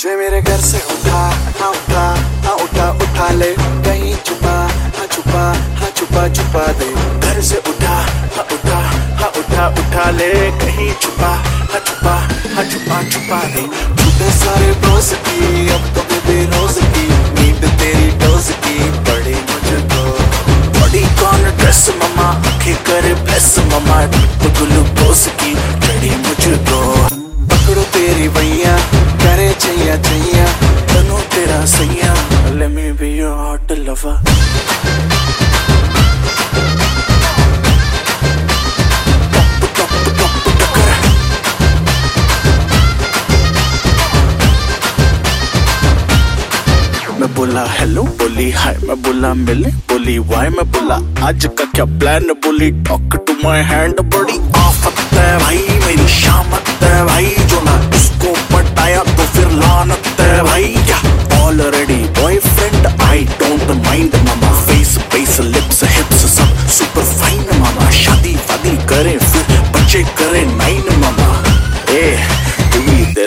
तुझे मेरे घर से उठा हाँ उठा हाँ उठा उठा ले। कहीं छुपा हाँ छुपा हाँ छुपा छुपा दे। घर से उठा हाँ उठा हाँ उठा उठा ले। कहीं छुपा हाँ छुपा हाँ छुपा छुपा दे। छूटे सारे दोस्त की, अब तो बेबी रोज की। नींद तेरी डोज की बड़ी मुझको बॉडी कौन ड्रेस ममा आँखें करे ब्लेस ममा ग्लूकोज की। तनु तेरा सैया let me be your मैं बोला हेलो बोली हाय मैं बोला, मिले, बोली वाई मैं बोला, आज का क्या प्लान बोली टॉक टू माय हैंड बड़ी आफत है भाई, मेरी शामत है भाई, जो ना